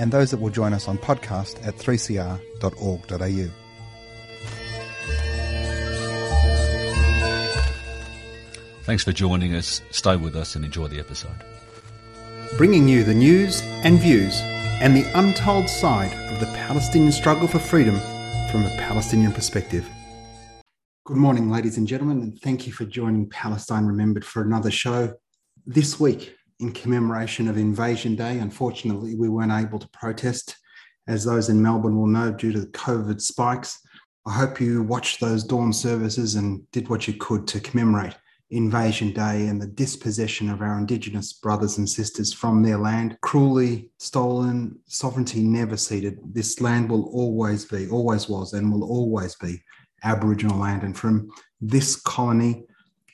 and those that will join us on podcast at 3cr.org.au. Thanks for joining us. Stay with us and enjoy the episode. Bringing you the news and views and the untold side of the Palestinian struggle for freedom from a Palestinian perspective. Good morning, ladies and gentlemen, and thank you for joining Palestine Remembered for another show. This week, in commemoration of Invasion Day, unfortunately, we weren't able to protest, as those in Melbourne will know, due to the COVID spikes. I hope you watched those dawn services and did what you could to commemorate Invasion Day and the dispossession of our Indigenous brothers and sisters from their land, cruelly stolen, sovereignty never ceded. This land will always be, always was, and will always be Aboriginal land. And from this colony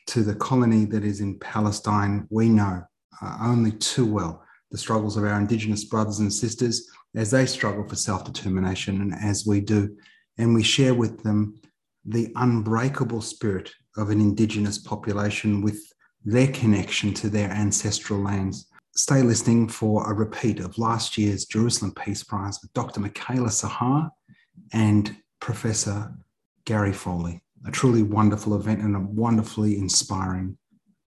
to the colony that is in Palestine, we know uh, only too well the struggles of our Indigenous brothers and sisters as they struggle for self determination and as we do. And we share with them the unbreakable spirit of an Indigenous population with their connection to their ancestral lands. Stay listening for a repeat of last year's Jerusalem Peace Prize with Dr. Micaela Sahhar and Professor Gary Foley. A truly wonderful event and a wonderfully inspiring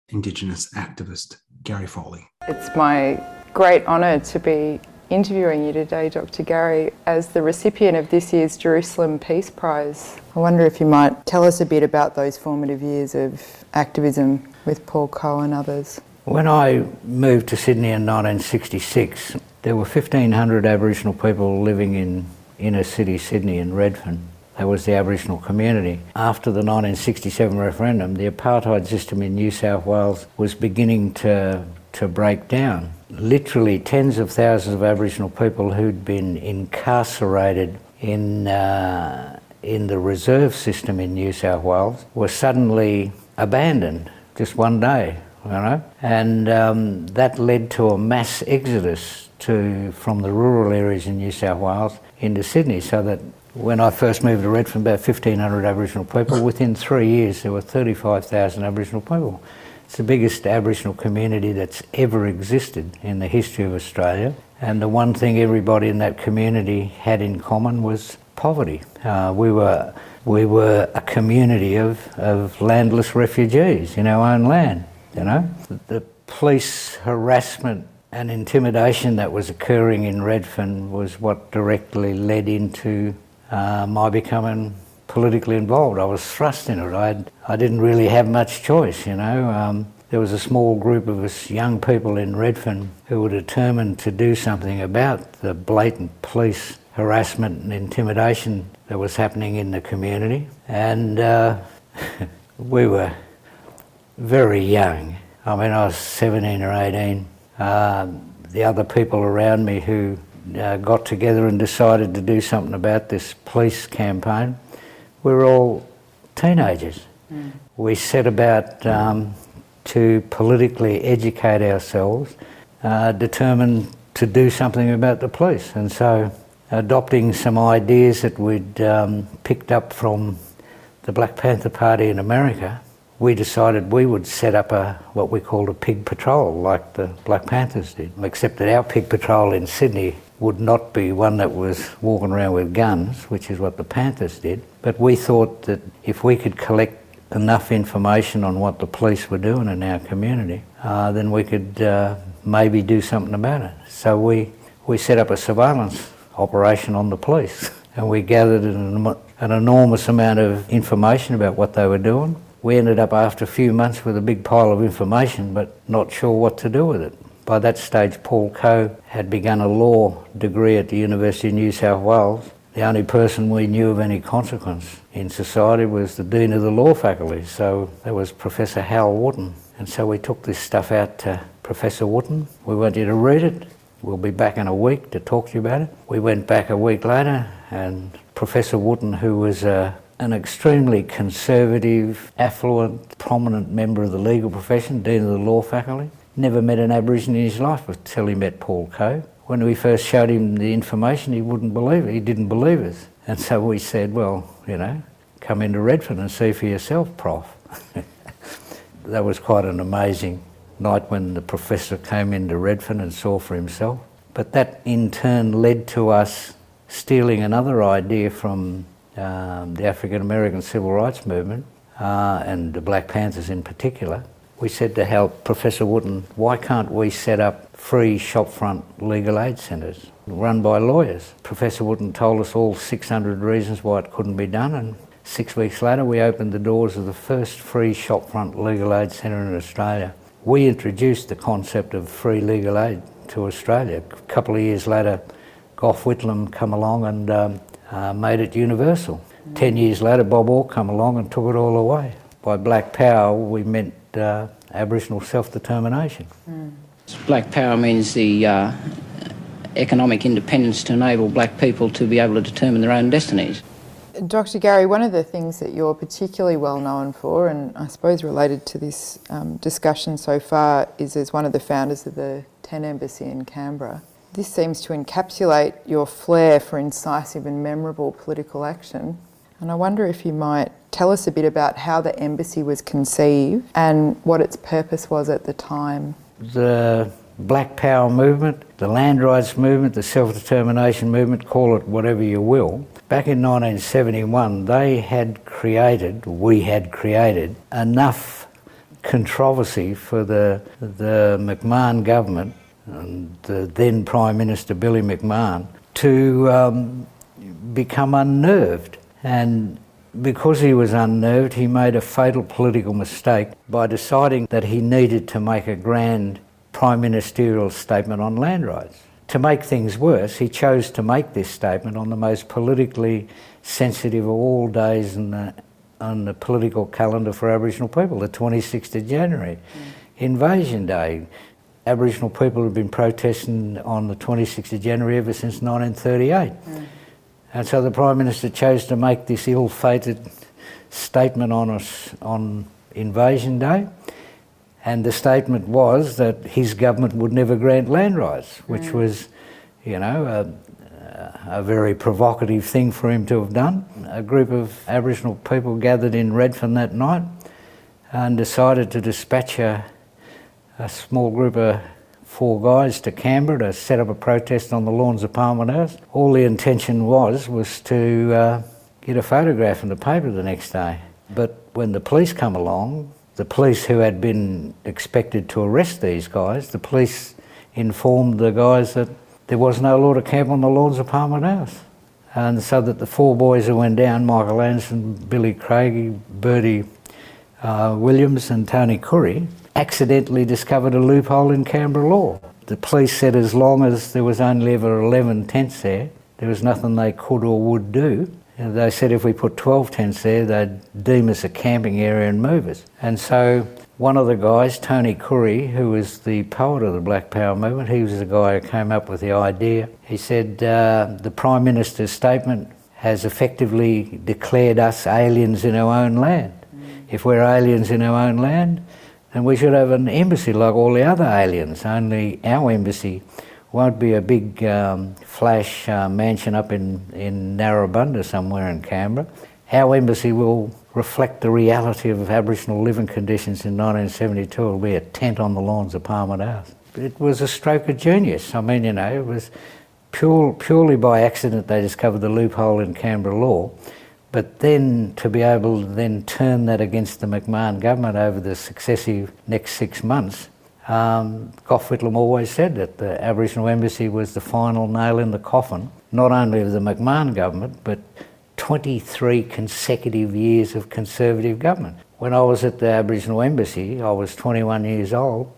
Indigenous activist, Gary Foley. It's my great honour to be interviewing you today, Dr. Gary, as the recipient of this year's Jerusalem Peace Prize. I wonder if you might tell us a bit about those formative years of activism with Paul Coe and others. When I moved to Sydney in 1966, there were 1,500 Aboriginal people living in inner city Sydney in Redfern. That was the Aboriginal community. After the 1967 referendum, the apartheid system in New South Wales was beginning to, to break down literally tens of thousands of Aboriginal people who'd been incarcerated in, uh, in the reserve system in New South Wales were suddenly abandoned just one day, you know, and um, that led to a mass exodus to, from the rural areas in New South Wales into Sydney, so that when I first moved to Redfern, about 1,500 Aboriginal people, within three years there were 35,000 Aboriginal people. It's the biggest Aboriginal community that's ever existed in the history of Australia. And the one thing everybody in that community had in common was poverty. Uh, we were we were a community of, of landless refugees in our own land. You know, the police harassment and intimidation that was occurring in Redfern was what directly led into uh, my becoming politically involved. I was thrust in it. I I didn't really have much choice, you know. Um, there was a small group of us young people in Redfern who were determined to do something about the blatant police harassment and intimidation that was happening in the community. And uh, we were very young. I mean, I was 17 or 18. Uh, the other people around me who uh, got together and decided to do something about this police campaign we were all teenagers. Mm. We set about um, to politically educate ourselves, uh, determined to do something about the police. And so, adopting some ideas that we'd um, picked up from the Black Panther Party in America, we decided we would set up a what we called a pig patrol, like the Black Panthers did. Except that our pig patrol in Sydney would not be one that was walking around with guns, which is what the Panthers did. But we thought that if we could collect enough information on what the police were doing in our community, uh, then we could uh, maybe do something about it. So we, we set up a surveillance operation on the police and we gathered an, an enormous amount of information about what they were doing. We ended up after a few months with a big pile of information but not sure what to do with it. By that stage, Paul Coe had begun a law degree at the University of New South Wales. The only person we knew of any consequence in society was the Dean of the Law Faculty, so that was Professor Hal Wootten. And so we took this stuff out to Professor Wootten. We wanted you to read it. We'll be back in a week to talk to you about it. We went back a week later, and Professor Wharton, who was uh, an extremely conservative, affluent, prominent member of the legal profession, Dean of the Law Faculty, never met an Aborigine in his life until he met Paul Coe. When we first showed him the information, he wouldn't believe it. He didn't believe us. And so we said, well, you know, come into Redfern and see for yourself, Prof. that was quite an amazing night when the professor came into Redfern and saw for himself. But that in turn led to us stealing another idea from um, the African American Civil Rights Movement uh, and the Black Panthers in particular. We said to help Professor Wootten, why can't we set up free shopfront legal aid centres run by lawyers? Professor Wootten told us all 600 reasons why it couldn't be done, and six weeks later we opened the doors of the first free shopfront legal aid centre in Australia. We introduced the concept of free legal aid to Australia. A couple of years later, Gough Whitlam come along and um, uh, made it universal. Ten years later, Bob Hawke come along and took it all away. By black power, we meant uh, Aboriginal self-determination. Mm. Black power means the uh, economic independence to enable black people to be able to determine their own destinies. Dr. Gary, one of the things that you're particularly well known for, and I suppose related to this um, discussion so far, is as one of the founders of the Tent Embassy in Canberra. This seems to encapsulate your flair for incisive and memorable political action. And I wonder if you might tell us a bit about how the embassy was conceived and what its purpose was at the time. The Black Power movement, the land rights movement, the self determination movement, call it whatever you will. Back in 1971, they had created, we had created, enough controversy for the, the McMahon government and the then Prime Minister Billy McMahon to um, become unnerved. And because he was unnerved, he made a fatal political mistake by deciding that he needed to make a grand prime ministerial statement on land rights. To make things worse, he chose to make this statement on the most politically sensitive of all days in the, on the political calendar for Aboriginal people, the 26th of January, mm. Invasion Day. Aboriginal people have been protesting on the 26th of January ever since 1938. Mm. And so the Prime Minister chose to make this ill fated statement on us on Invasion Day. And the statement was that his government would never grant land rights, which mm. was, you know, a, a, very provocative thing for him to have done. A group of Aboriginal people gathered in Redfern that night and decided to dispatch a a small group of four guys to Canberra to set up a protest on the lawns of Parliament House. All the intention was was to uh, get a photograph in the paper the next day. But when the police come along, the police who had been expected to arrest these guys, the police informed the guys that there was no law to camp on the lawns of Parliament House. And so that the four boys who went down, Michael Anderson, Billy Craigie, Bertie uh, Williams and Tony Coorey, accidentally discovered a loophole in Canberra law. The police said as long as there was only ever 11 tents there, there was nothing they could or would do. And they said if we put 12 tents there, they'd deem us a camping area and move us. And so one of the guys, Tony Coorey, who was the poet of the Black Power movement, he was the guy who came up with the idea. He said uh, the Prime Minister's statement has effectively declared us aliens in our own land. If we're aliens in our own land, and we should have an embassy like all the other aliens, only our embassy won't be a big um, flash uh, mansion up in, in Narrabundah somewhere in Canberra. Our embassy will reflect the reality of Aboriginal living conditions in 1972. It'll be a tent on the lawns of Parliament House. It was a stroke of genius. I mean, you know, it was pure, purely by accident they discovered the loophole in Canberra law. But then to be able to then turn that against the McMahon government over the successive next six months, um, Gough Whitlam always said that the Aboriginal Embassy was the final nail in the coffin, not only of the McMahon government, but 23 consecutive years of Conservative government. When I was at the Aboriginal Embassy, I was 21 years old,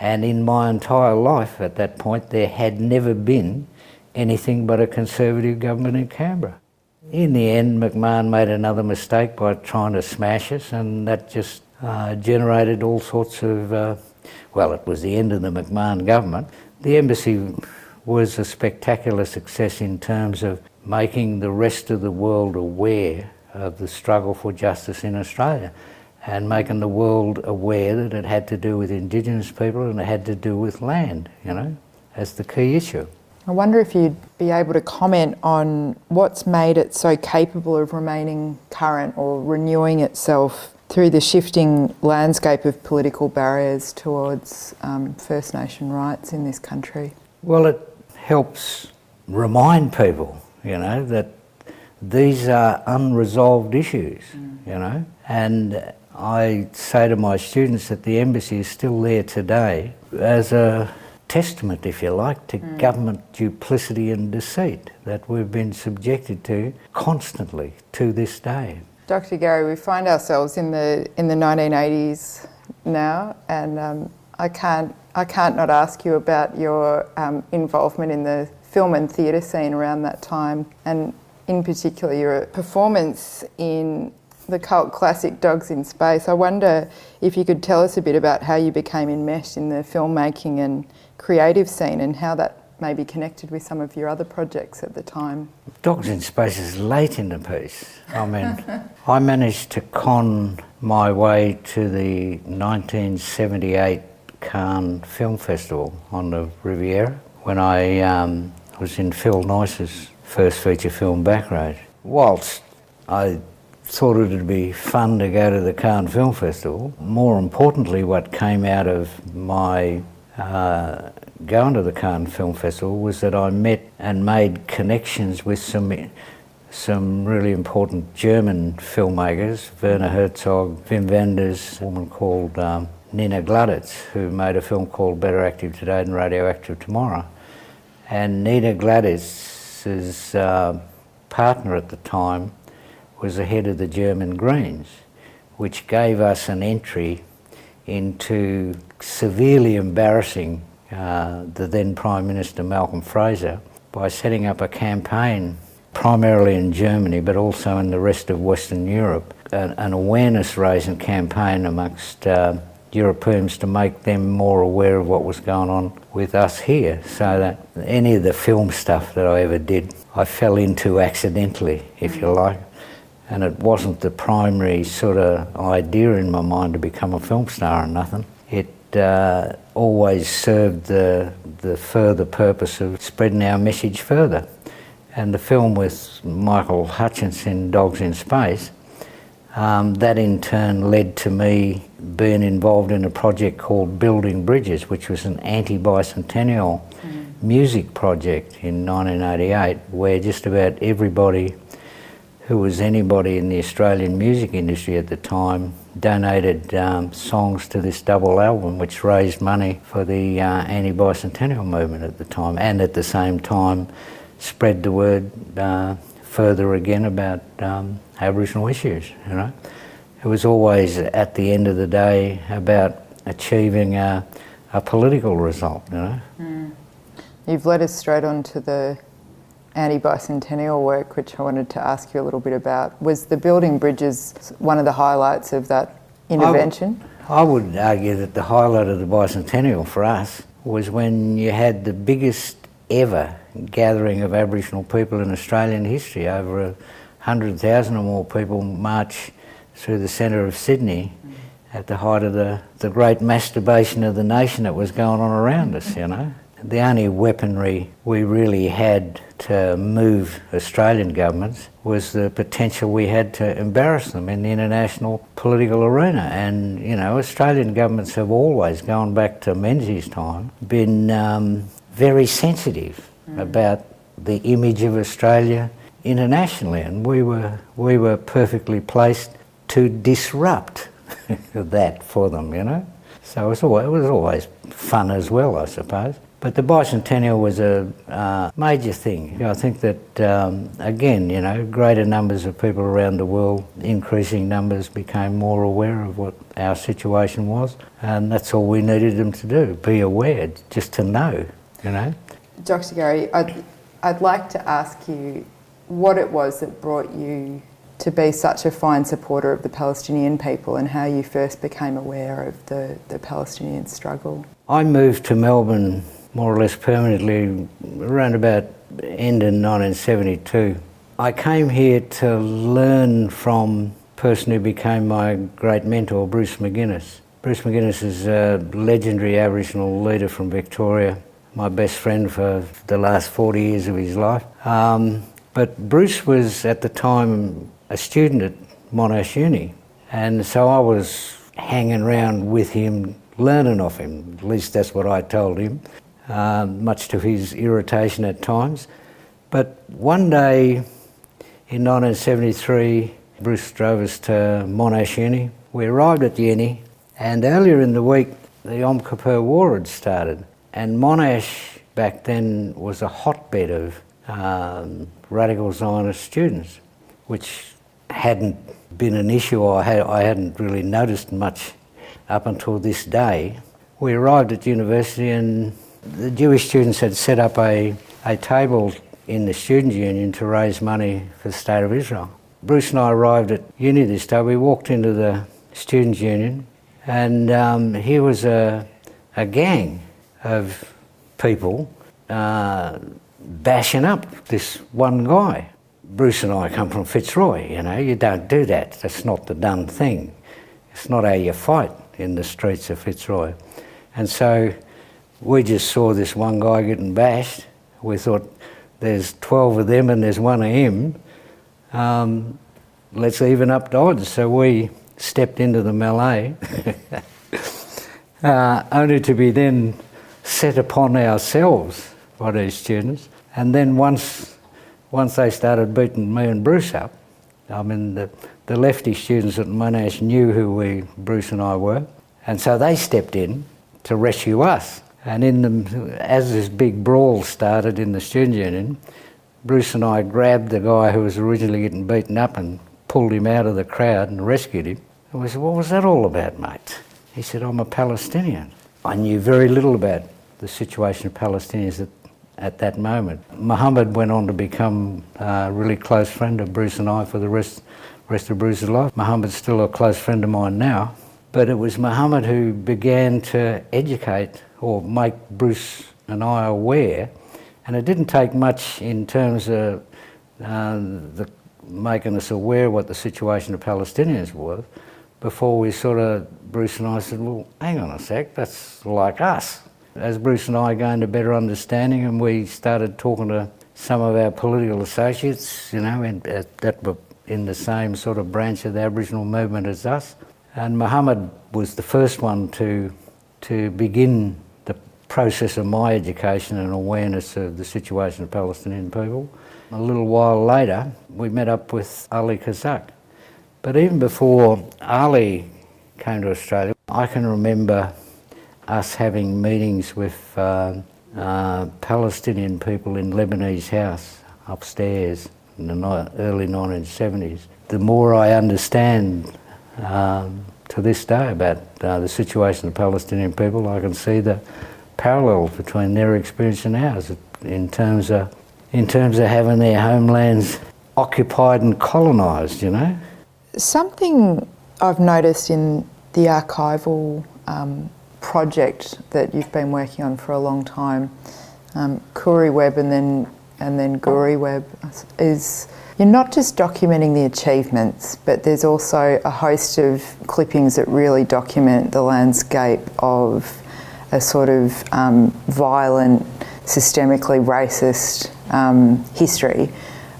and in my entire life at that point, there had never been anything but a Conservative government in Canberra. In the end, McMahon made another mistake by trying to smash us, and that just uh, generated all sorts of. Uh, well, it was the end of the McMahon government, the embassy was a spectacular success in terms of making the rest of the world aware of the struggle for justice in Australia and making the world aware that it had to do with Indigenous people and it had to do with land, you know, as the key issue. I wonder if you'd be able to comment on what's made it so capable of remaining current or renewing itself through the shifting landscape of political barriers towards um, First Nation rights in this country. Well, it helps remind people, you know, that these are unresolved issues, mm. you know, and I say to my students that the embassy is still there today as a testament, if you like, to mm. government duplicity and deceit that we've been subjected to constantly to this day. Dr. Gary, we find ourselves in the in the 1980s now, and um, I can't I can't not ask you about your um, involvement in the film and theatre scene around that time, and in particular your performance in the cult classic Dogs in Space. I wonder if you could tell us a bit about how you became enmeshed in the filmmaking and creative scene and how that may be connected with some of your other projects at the time. Dogs in Space is late in the piece. I mean, I managed to con my way to the 1978 Cannes Film Festival on the Riviera when I um, was in Phil Noyce's first feature film, Backroad. Whilst I thought it would be fun to go to the Cannes Film Festival, more importantly, what came out of my uh, going to the Cannes Film Festival was that I met and made connections with some some really important German filmmakers, Werner Herzog, Wim Wenders, a woman called um, Nina Gladitz, who made a film called Better Active Today than Radioactive Tomorrow. And Nina Gladitz's uh, partner at the time was the head of the German Greens, which gave us an entry into severely embarrassing uh, the then Prime Minister Malcolm Fraser by setting up a campaign primarily in Germany but also in the rest of Western Europe, an, an awareness raising campaign amongst uh, Europeans to make them more aware of what was going on with us here so that any of the film stuff that I ever did I fell into accidentally, if you like. And it wasn't the primary sort of idea in my mind to become a film star or nothing. It uh, always served the, the further purpose of spreading our message further. And the film with Michael Hutchence, Dogs in Space, um, that in turn led to me being involved in a project called Building Bridges, which was an anti bicentennial mm. music project in 1988, where just about everybody who was anybody in the Australian music industry at the time, donated um, songs to this double album, which raised money for the uh, anti bicentennial movement at the time, and at the same time spread the word uh, further again about um, Aboriginal issues. You know, it was always at the end of the day about achieving a, a political result. You know. Mm. You've led us straight on to the anti-bicentennial work, which I wanted to ask you a little bit about. Was the building bridges one of the highlights of that intervention? I would, argue that the highlight of the bicentennial for us was when you had the biggest ever gathering of Aboriginal people in Australian history. Over a hundred thousand or more people march through the centre of Sydney at the height of the, the great masturbation of the nation that was going on around us, you know. The only weaponry we really had to move Australian governments was the potential we had to embarrass them in the international political arena. And, you know, Australian governments have always, going back to Menzies' time, been um, very sensitive mm. about the image of Australia internationally. And we were, we were perfectly placed to disrupt that for them, you know. So it was, always, it was always fun as well, I suppose. But the bicentennial was a uh, major thing. I think that, um, again, you know, greater numbers of people around the world, increasing numbers, became more aware of what our situation was. And that's all we needed them to do be aware, just to know, you know. Dr. Gary, I'd, I'd like to ask you what it was that brought you to be such a fine supporter of the Palestinian people and how you first became aware of the, the Palestinian struggle. I moved to Melbourne more or less permanently around about end in 1972. I came here to learn from person who became my great mentor, Bruce McGuinness. Bruce McGuinness is a legendary Aboriginal leader from Victoria, my best friend for the last 40 years of his life. Um, but Bruce was at the time a student at Monash Uni, and so I was hanging around with him, learning off him. At least that's what I told him, uh, much to his irritation at times. But one day in 1973, Bruce drove us to Monash Uni. We arrived at the Uni, and earlier in the week, the Yom Kippur War had started. And Monash back then was a hotbed of um, radical Zionist students, which hadn't been an issue I, had, I hadn't really noticed much up until this day. We arrived at university and the Jewish students had set up a, a table in the Students' Union to raise money for the State of Israel. Bruce and I arrived at uni this day. We walked into the Students' Union and um, here was a, a gang of people uh, bashing up this one guy. Bruce and I come from Fitzroy, you know, you don't do that. That's not the done thing. It's not how you fight in the streets of Fitzroy. And so we just saw this one guy getting bashed. We thought, there's 12 of them and there's one of him. Um, let's even up the odds. So we stepped into the melee, uh, only to be then set upon ourselves by these students. And then once, once they started beating me and Bruce up, I mean, the, the lefty students at Monash knew who we, Bruce and I were, and so they stepped in to rescue us. And in the, as this big brawl started in the student union, Bruce and I grabbed the guy who was originally getting beaten up and pulled him out of the crowd and rescued him. And we said, What was that all about, mate? He said, I'm a Palestinian. I knew very little about the situation of Palestinians at, at that moment. Muhammad went on to become a really close friend of Bruce and I for the rest, rest of Bruce's life. Muhammad's still a close friend of mine now. But it was Muhammad who began to educate or make Bruce and I aware, and it didn't take much in terms of uh, the, making us aware what the situation of Palestinians was before we sort of, Bruce and I said, well, hang on a sec, that's like us as Bruce and I gained a better understanding and we started talking to some of our political associates, you know, in, that were in the same sort of branch of the Aboriginal movement as us. And Muhammad was the first one to, to begin process of my education and awareness of the situation of Palestinian people. A little while later, we met up with Ali Kazak. But even before Ali came to Australia, I can remember us having meetings with uh, uh, Palestinian people in Lebanese house upstairs in the early 1970s. The more I understand um, to this day about uh, the situation of Palestinian people, I can see the parallels between their experience and ours in terms of in terms of having their homelands occupied and colonised. You know, something I've noticed in the archival um, project that you've been working on for a long time, um, Koori Web and then and then Goori Web, is you're not just documenting the achievements, but there's also a host of clippings that really document the landscape of a sort of um, violent, systemically racist um, history.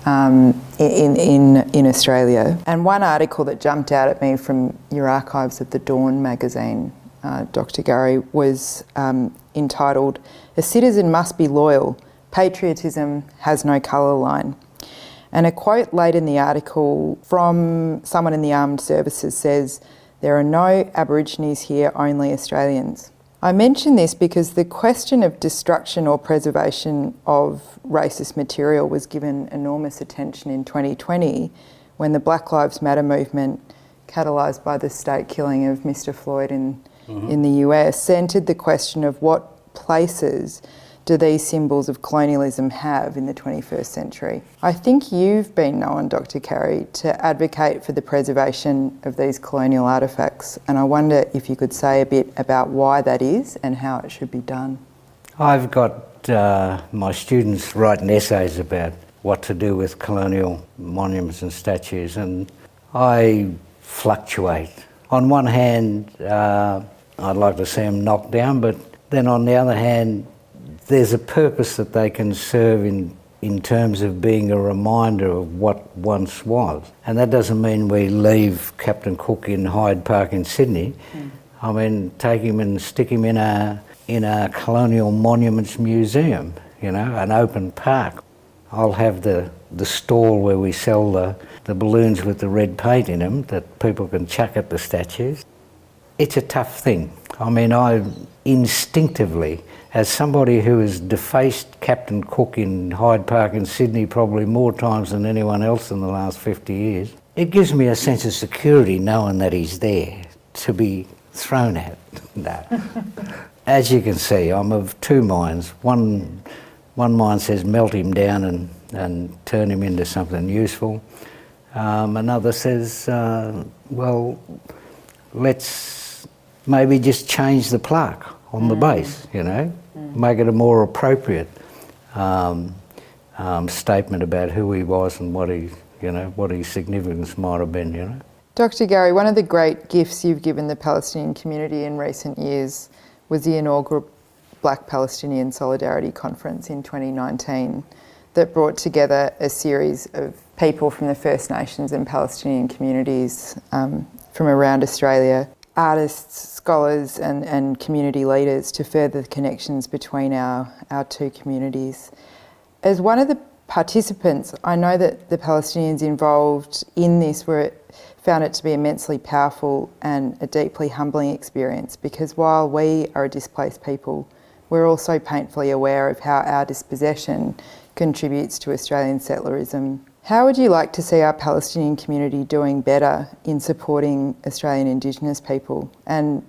Um, in, in, in Australia. And one article that jumped out at me from your archives of the Dawn magazine uh, Dr. Gary, was um, entitled A Citizen Must Be Loyal Patriotism Has No Colour Line. And a quote late in the article from someone in the armed services says, There are no Aborigines here, only Australians. I mention this because the question of destruction or preservation of racist material was given enormous attention in 2020 when the Black Lives Matter movement, catalysed by the state killing of Mr. Floyd in mm-hmm. in the US centred the question of what places do these symbols of colonialism have in the 21st century? I think you've been known, Dr. Gary, to advocate for the preservation of these colonial artefacts, and I wonder if you could say a bit about why that is and how it should be done. I've got uh, my students writing essays about what to do with colonial monuments and statues, and I fluctuate. On one hand, uh, I'd like to see them knocked down, but then on the other hand, there's a purpose that they can serve in in terms of being a reminder of what once was. And that doesn't mean we leave Captain Cook in Hyde Park in Sydney. Mm. I mean, take him and stick him in a in a colonial monuments museum, you know, an open park. I'll have the, the stall where we sell the, the balloons with the red paint in them that people can chuck at the statues. It's a tough thing. I mean, I instinctively, as somebody who has defaced Captain Cook in Hyde Park in Sydney probably more times than anyone else in the last 50 years, it gives me a sense of security knowing that he's there to be thrown at. no. as you can see, I'm of two minds. One one mind says melt him down and, and turn him into something useful. Um, another says, uh, well, let's maybe just change the plaque on mm. the base, you know, mm. make it a more appropriate um, um, statement about who he was and what he, you know, what his significance might have been, you know. Dr. Gary, one of the great gifts you've given the Palestinian community in recent years was the inaugural Black Palestinian Solidarity Conference in 2019 that brought together a series of people from the First Nations and Palestinian communities um, from around Australia, artists, scholars, and, and community leaders to further the connections between our, our two communities. As one of the participants, I know that the Palestinians involved in this were found it to be immensely powerful and a deeply humbling experience because while we are a displaced people, we're also painfully aware of how our dispossession contributes to Australian settlerism. How would you like to see our Palestinian community doing better in supporting Australian Indigenous people? And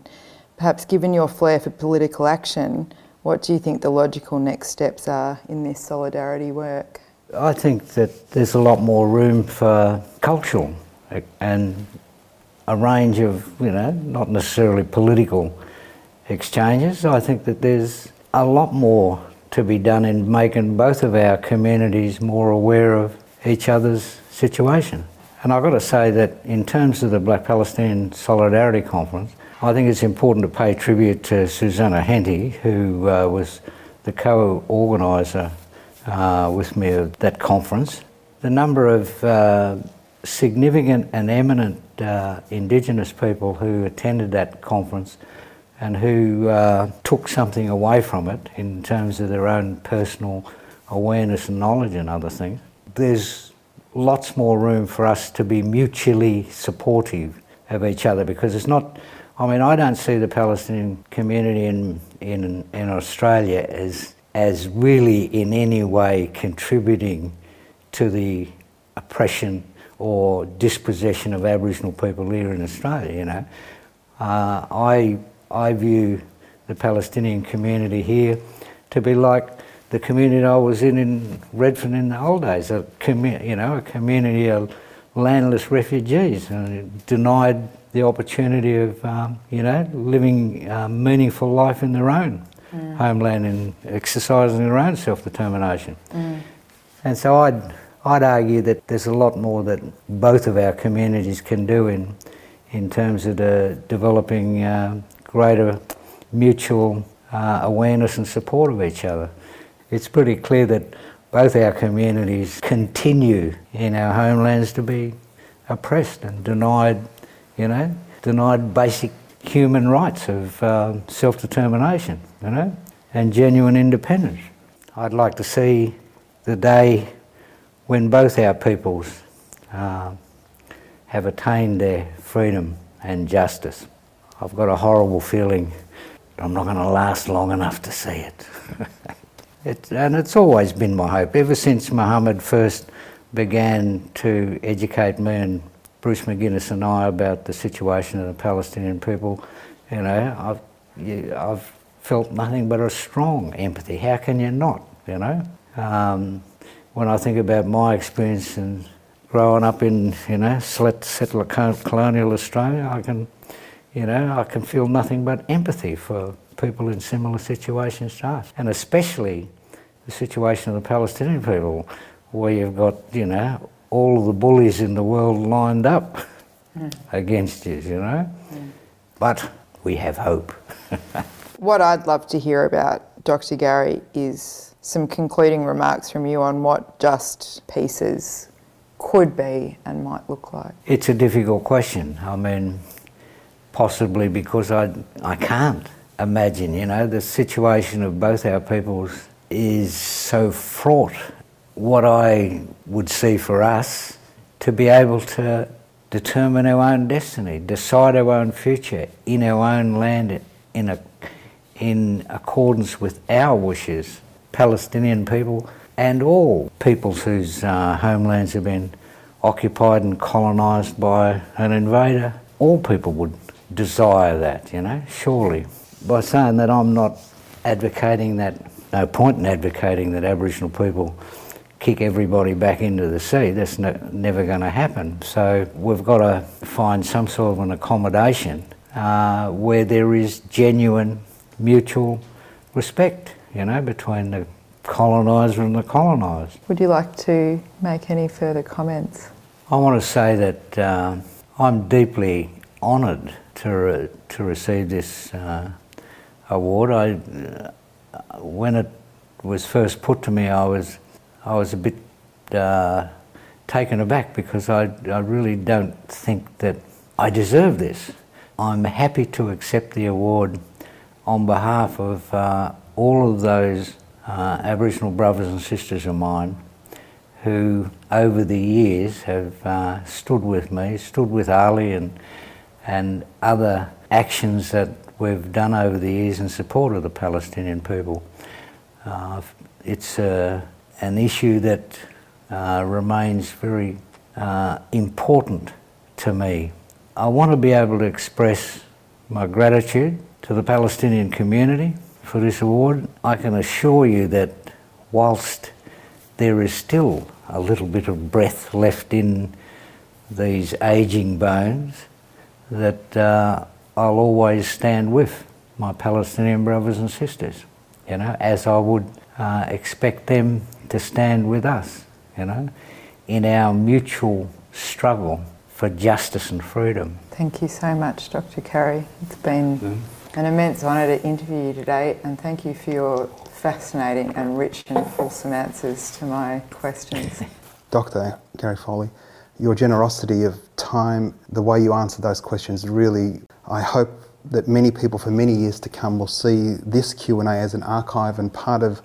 perhaps given your flair for political action, what do you think the logical next steps are in this solidarity work? I think that there's a lot more room for cultural and a range of, you know, not necessarily political exchanges. I think that there's a lot more to be done in making both of our communities more aware of each other's situation. And I've got to say that in terms of the Black Palestine Solidarity Conference, I think it's important to pay tribute to Susanna Henty, who uh, was the co organiser uh, with me of that conference. The number of uh, significant and eminent uh, Indigenous people who attended that conference and who uh, took something away from it in terms of their own personal awareness and knowledge and other things. There's lots more room for us to be mutually supportive of each other because it's not. I mean, I don't see the Palestinian community in in, in Australia as as really in any way contributing to the oppression or dispossession of Aboriginal people here in Australia. You know, uh, I I view the Palestinian community here to be like the community I was in in Redfern in the old days, a commu- you know, a community of landless refugees, uh, denied the opportunity of, um, you know, living a meaningful life in their own mm. homeland and exercising their own self-determination. Mm. And so I'd, I'd argue that there's a lot more that both of our communities can do in, in terms of the developing uh, greater mutual uh, awareness and support of each other. It's pretty clear that both our communities continue in our homelands to be oppressed and denied, you know, denied basic human rights of uh, self-determination, you know, and genuine independence. I'd like to see the day when both our peoples uh, have attained their freedom and justice. I've got a horrible feeling I'm not going to last long enough to see it. it. And it's always been my hope, ever since Muhammad first began to educate me and Bruce McGuinness and I about the situation of the Palestinian people. You know, I've, I've felt nothing but a strong empathy. How can you not, you know? Um, when I think about my experience in growing up in, you know, settler colonial Australia, I can you know, I can feel nothing but empathy for people in similar situations to us, and especially the situation of the Palestinian people, where you've got, you know, all of the bullies in the world lined up mm. against you, you know. Mm. But we have hope. what I'd love to hear about, Dr. Gary, is some concluding remarks from you on what just pieces could be and might look like. It's a difficult question. I mean, possibly because I, I can't imagine, you know, the situation of both our peoples is so fraught. What I would see for us to be able to determine our own destiny, decide our own future in our own land in, a, in accordance with our wishes, Palestinian people and all peoples whose uh, homelands have been occupied and colonised by an invader. All people would desire that, you know, surely. By saying that, I'm not advocating that, no point in advocating that Aboriginal people kick everybody back into the sea. That's no, never going to happen. So we've got to find some sort of an accommodation uh, where there is genuine mutual respect, you know, between the coloniser and the colonised. Would you like to make any further comments? I want to say that uh, I'm deeply honoured to, re- to receive this uh, award. I, when it was first put to me, I was I was a bit uh, taken aback because I, I really don't think that I deserve this. I'm happy to accept the award on behalf of uh, all of those uh, Aboriginal brothers and sisters of mine who over the years have uh, stood with me, stood with Ali and, and other actions that we've done over the years in support of the Palestinian people. Uh, it's uh, an issue that uh, remains very uh, important to me. I want to be able to express my gratitude to the Palestinian community for this award. I can assure you that whilst there is still a little bit of breath left in these aging bones, that uh, I'll always stand with my Palestinian brothers and sisters, you know, as I would uh, expect them to stand with us, you know, in our mutual struggle for justice and freedom. Thank you so much, Dr. Gary. It's been mm. an immense honour to interview you today, and thank you for your fascinating and rich and fulsome answers to my questions. Dr. Gary Foley, your generosity of time, the way you answered those questions really, I hope that many people for many years to come will see this Q&A as an archive and part of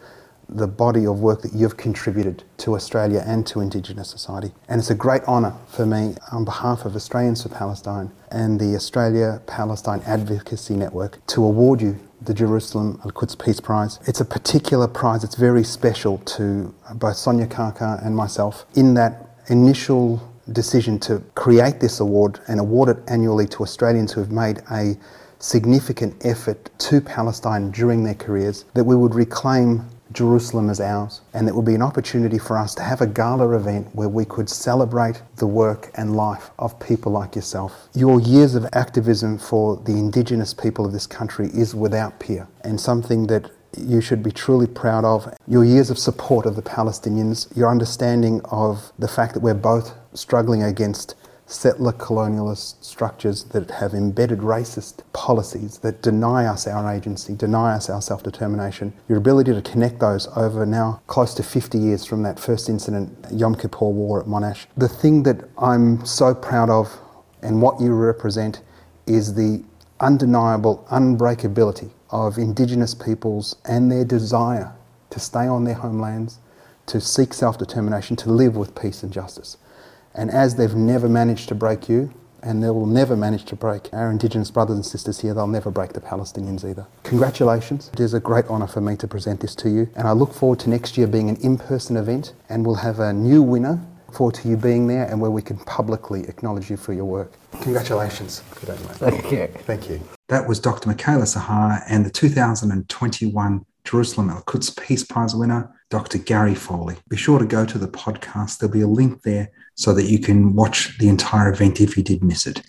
the body of work that you've contributed to Australia and to Indigenous society. And it's a great honour for me, on behalf of Australians for Palestine and the Australia Palestine Advocacy Network, to award you the Jerusalem Al Quds Peace Prize. It's a particular prize, it's very special to both Sonia Karkar and myself in that initial decision to create this award and award it annually to Australians who have made a significant effort to Palestine during their careers, that we would reclaim Jerusalem as ours, and it would be an opportunity for us to have a gala event where we could celebrate the work and life of people like yourself. Your years of activism for the Indigenous people of this country is without peer, and something that you should be truly proud of. Your years of support of the Palestinians, your understanding of the fact that we're both struggling against settler colonialist structures that have embedded racist policies that deny us our agency, deny us our self determination. Your ability to connect those over now close to 50 years from that first incident, Yom Kippur War at Monash. The thing that I'm so proud of and what you represent is the undeniable unbreakability of Indigenous peoples and their desire to stay on their homelands, to seek self determination, to live with peace and justice. And as they've never managed to break you, and they will never manage to break our Indigenous brothers and sisters here, they'll never break the Palestinians either. Congratulations. It is a great honour for me to present this to you, and I look forward to next year being an in person event, and we'll have a new winner. Look forward to you being there and where we can publicly acknowledge you for your work. Congratulations. Good day, mate. Thank you. Thank you. That was Dr. Micaela Sahhar and the 2021 Jerusalem Al Quds Peace Prize winner, Dr. Gary Foley. Be sure to go to the podcast. There'll be a link there so that you can watch the entire event if you did miss it.